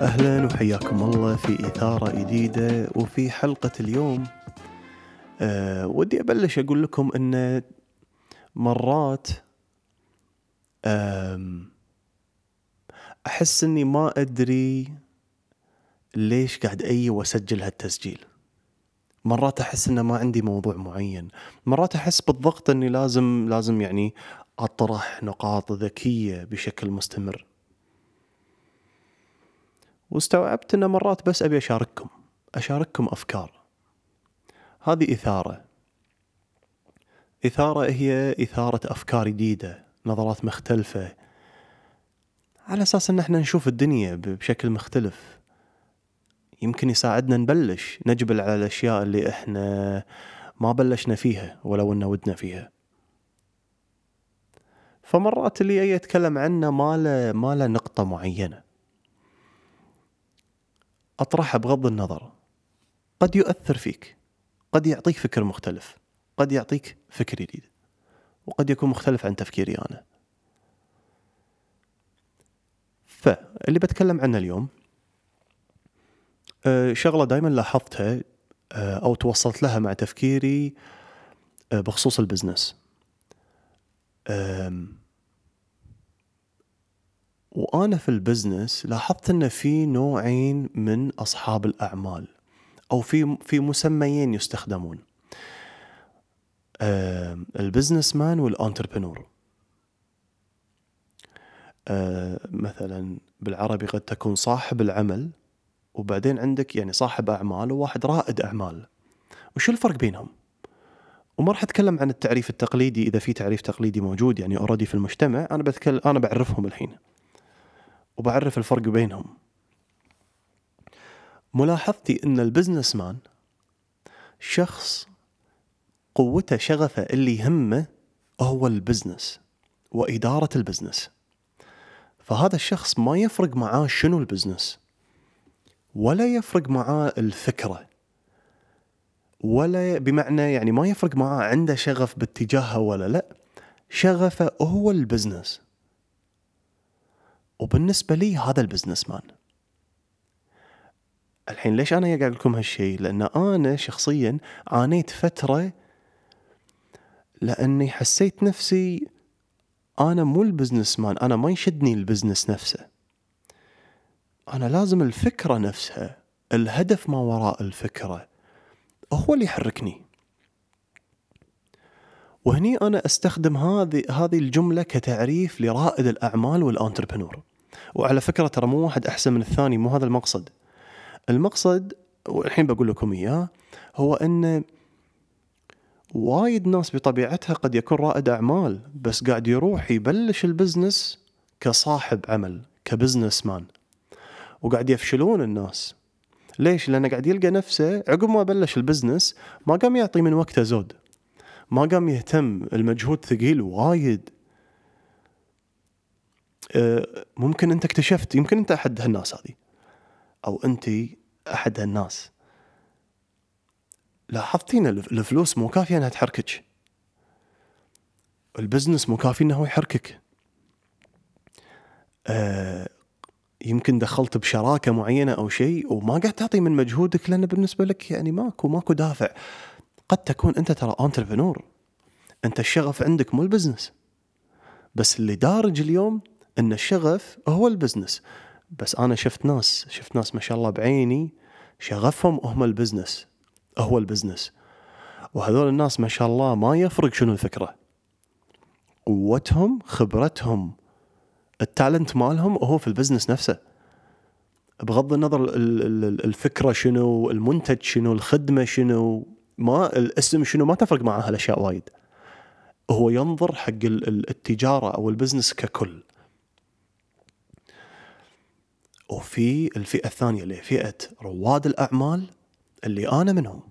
أهلا وحياكم الله في إثارة جديدة وفي حلقة اليوم. أه ودي أبلش أقول لكم أن مرات أحس أني ما أدري ليش قاعد أي وأسجل هالتسجيل. مرات أحس أن ما عندي موضوع معين. مرات أحس بالضغط أني لازم لازم يعني أطرح نقاط ذكية بشكل مستمر. واستوعبت إن مرات بس أبي أشارككم أشارككم أفكار. هذه إثارة. إثارة هي إثارة أفكار جديدة نظرات مختلفة. على أساس إن إحنا نشوف الدنيا بشكل مختلف. يمكن يساعدنا نبلش نجبل على الأشياء اللي إحنا ما بلشنا فيها ولو إن ودنا فيها. فمرات اللي أجي يتكلم عنه ما له ما له نقطة معينة. أطرحها بغض النظر. قد يؤثر فيك. قد يعطيك فكر مختلف. قد يعطيك فكر جديد. وقد يكون مختلف عن تفكيري أنا. فاللي بتكلم عنه اليوم آه، شغلة دائما لاحظتها آه، أو توصلت لها مع تفكيري آه، بخصوص البزنس. آم، وأنا في ال business لاحظت أن في نوعين من أصحاب الأعمال أو في في مسميين يستخدمون. آم، ال businessman وال entrepreneur آه، مثلا بالعربي قد تكون صاحب العمل وبعدين عندك يعني صاحب أعمال وواحد رائد أعمال. وشو الفرق بينهم؟ وما راح أتكلم عن التعريف التقليدي إذا في تعريف تقليدي موجود يعني already في المجتمع أنا بتكلم أنا بعرفهم الحين. وبعرف الفرق بينهم. ملاحظتي إن ال businessman شخص قوته شغفه اللي يهمه هو ال business وإدارة ال business. فهذا الشخص ما يفرق معاه شنو ال business ولا يفرق معاه الفكرة ولا بمعنى يعني ما يفرق معاه عنده شغف باتجاهها ولا لا شغفه هو ال business. وبالنسبة لي هذا ال businessman الحين ليش أنا قاعد لكم هالشيء لأن أنا شخصيا عانيت فترة لأني حسيت نفسي أنا مو ال businessman أنا ما يشدني ال business نفسه. أنا لازم الفكرة نفسها الهدف ما وراء الفكرة هو اللي يحركني. وهني أنا أستخدم هذه هذه الجملة كتعريف لرائد الأعمال وال entrepreneur وعلى فكرة ترى مو واحد أحسن من الثاني مو هذا المقصد. المقصد والحين بقول لكم إياه هو إن وايد ناس بطبيعتها قد يكون رائد أعمال بس قاعد يروح يبلش ال business كصاحب عمل ك businessman. وقاعد يفشلون الناس. ليش؟ لأنه قاعد يلقى نفسه عقب ما بلش ال business ما قام يعطي من وقته زود. ما قام يهتم المجهود ثقيل وايد. أه، ممكن انت اكتشفت يمكن انت أحد هالناس هذه أو انت أحد هالناس. لاحظتين الف- الفلوس مو كافية إنها تحركك. ال business مو كافي إنه هو يحركك. أه يمكن دخلت بشراكة معينة أو شيء وما قاعد تعطي من مجهودك لأن بالنسبة لك يعني ماكو ماكو دافع. قد تكون أنت ترى entrepreneur أنت الشغف عندك مو ال business بس اللي دارج اليوم إن الشغف هو ال business بس أنا شفت ناس شفت ناس ما شاء الله بعيني شغفهم هم ال business هو ال business وهذول الناس ما شاء الله ما يفرق شنو الفكرة. قوتهم خبرتهم ال talent مالهم هو في ال business نفسه. بغض النظر ال- ال- الفكرة شنو المنتج شنو الخدمة شنو. ما الاسم شنو ما تفرق معاه هالأشياء وايد. هو ينظر حق ال- ال- التجارة أو ال business ككل. وفي الفئة الثانية اللي فئة رواد الأعمال اللي أنا منهم.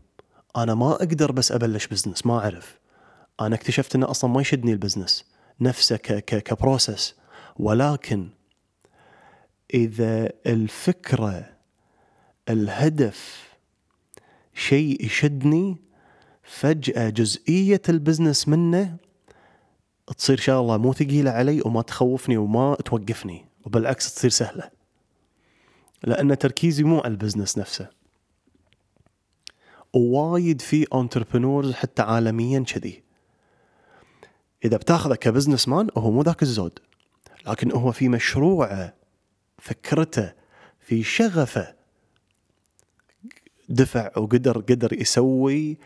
أنا ما أقدر بس أبلش business ما أعرف. أنا اكتشفت إنه أصلا ما يشدني ال business نفسه ك ك ك process. ولكن إذا الفكرة الهدف شيء يشدني فجأة جزئية ال business منه تصير شغله مو ثقيلة علي وما تخوفني وما توقفني وبالعكس تصير سهلة. لأن تركيزي مو على ال business نفسه. ووايد في entrepreneurs حتى عالميا كذي. إذا بتاخذه ك businessman هو مو ذاك الزود. لكن هو في مشروعه فكرته في شغفه دفع وقدر قدر يسوي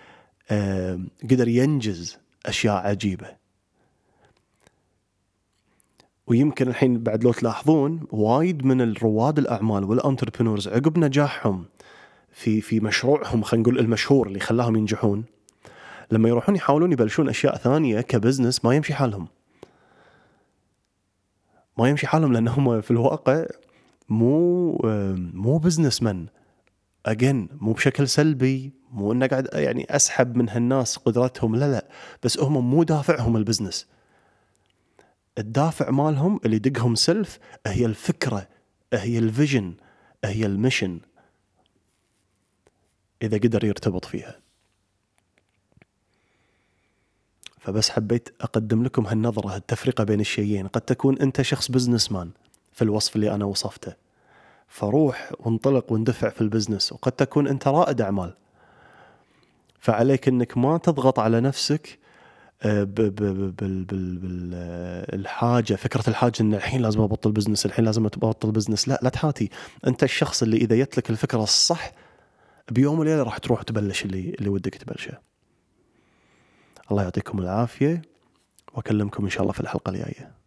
قدر ينجز أشياء عجيبة. ويمكن الحين بعد لو تلاحظون وايد من الرواد الأعمال وال entrepreneurs عقب نجاحهم في في مشروعهم خلينا نقول المشهور اللي خلاهم ينجحون لما يروحون يحاولون يبلشون أشياء ثانية ك business ما يمشي حالهم. ما يمشي حالهم لانهم في الواقع مو مو businessmen again مو بشكل سلبي مو إنه قاعد يعني أسحب من هالناس قدرتهم لا لا بس هم مو دافعهم ال business. الدافع مالهم اللي يدقهم سلف هي الفكرة هي ال vision هي ال mission. إذا قدر يرتبط فيها. فبس حبيت أقدم لكم هالنظرة التفرقه بين الشيئين. قد تكون أنت شخص businessman في الوصف اللي أنا وصفته. فروح وانطلق واندفع في ال business وقد تكون أنت رائد أعمال. فعليك أنك ما تضغط على نفسك بالحاجة فكرة الحاجة إن الحين لازم أبطل business الحين لازم أبطل business. لا لا تحاتي. أنت الشخص اللي إذا جت لك الفكرة الصح بيوم وليلة راح تروح تبلش اللي اللي ودك تبلشه. الله يعطيكم العافية وأكلمكم إن شاء الله في الحلقة الجاية.